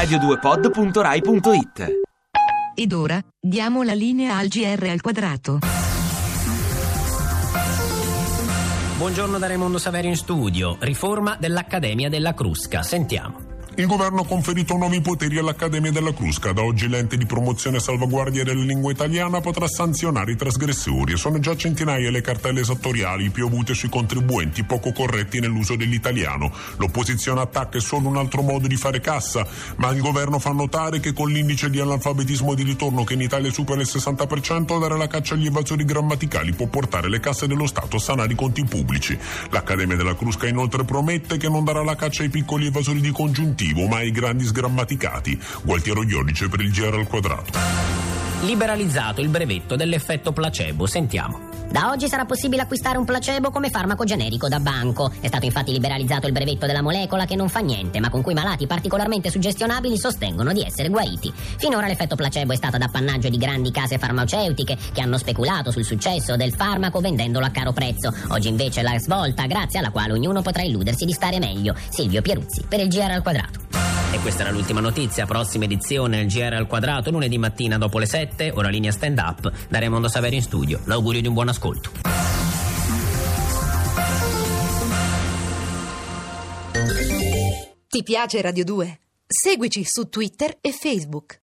radio2pod.rai.it Ed ora diamo la linea al GR al quadrato. Buongiorno da Raimondo Saveri in studio. Riforma dell'Accademia della Crusca. Sentiamo. Il governo ha conferito nuovi poteri all'Accademia della Crusca. Da oggi l'ente di promozione e salvaguardia della lingua italiana potrà sanzionare i trasgressori. Sono già centinaia le cartelle esattoriali piovute sui contribuenti poco corretti nell'uso dell'italiano. L'opposizione attacca è solo un altro modo di fare cassa, ma il governo fa notare che con l'indice di analfabetismo di ritorno che in Italia supera il 60%, dare la caccia agli evasori grammaticali può portare le casse dello Stato a sanare i conti pubblici. L'Accademia della Crusca inoltre promette che non darà la caccia ai piccoli evasori di congiuntivo ma ai grandi sgrammaticati. Gualtiero Ionice per il GR al quadrato. Liberalizzato il brevetto dell'effetto placebo. Sentiamo. Da oggi sarà possibile acquistare un placebo come farmaco generico da banco. È stato infatti liberalizzato il brevetto della molecola che non fa niente, ma con cui malati particolarmente suggestionabili sostengono di essere guariti. Finora l'effetto placebo è stato d'appannaggio di grandi case farmaceutiche che hanno speculato sul successo del farmaco vendendolo a caro prezzo. Oggi invece la svolta grazie alla quale ognuno potrà illudersi di stare meglio. Silvio Pieruzzi per il GR al quadrato. E questa era l'ultima notizia. Prossima edizione del GR al quadrato lunedì mattina dopo le 7, ora linea stand up. Da Raimondo Saveri in studio. L'augurio di un buon ascolto. Ti piace Radio 2? Seguici su Twitter e Facebook.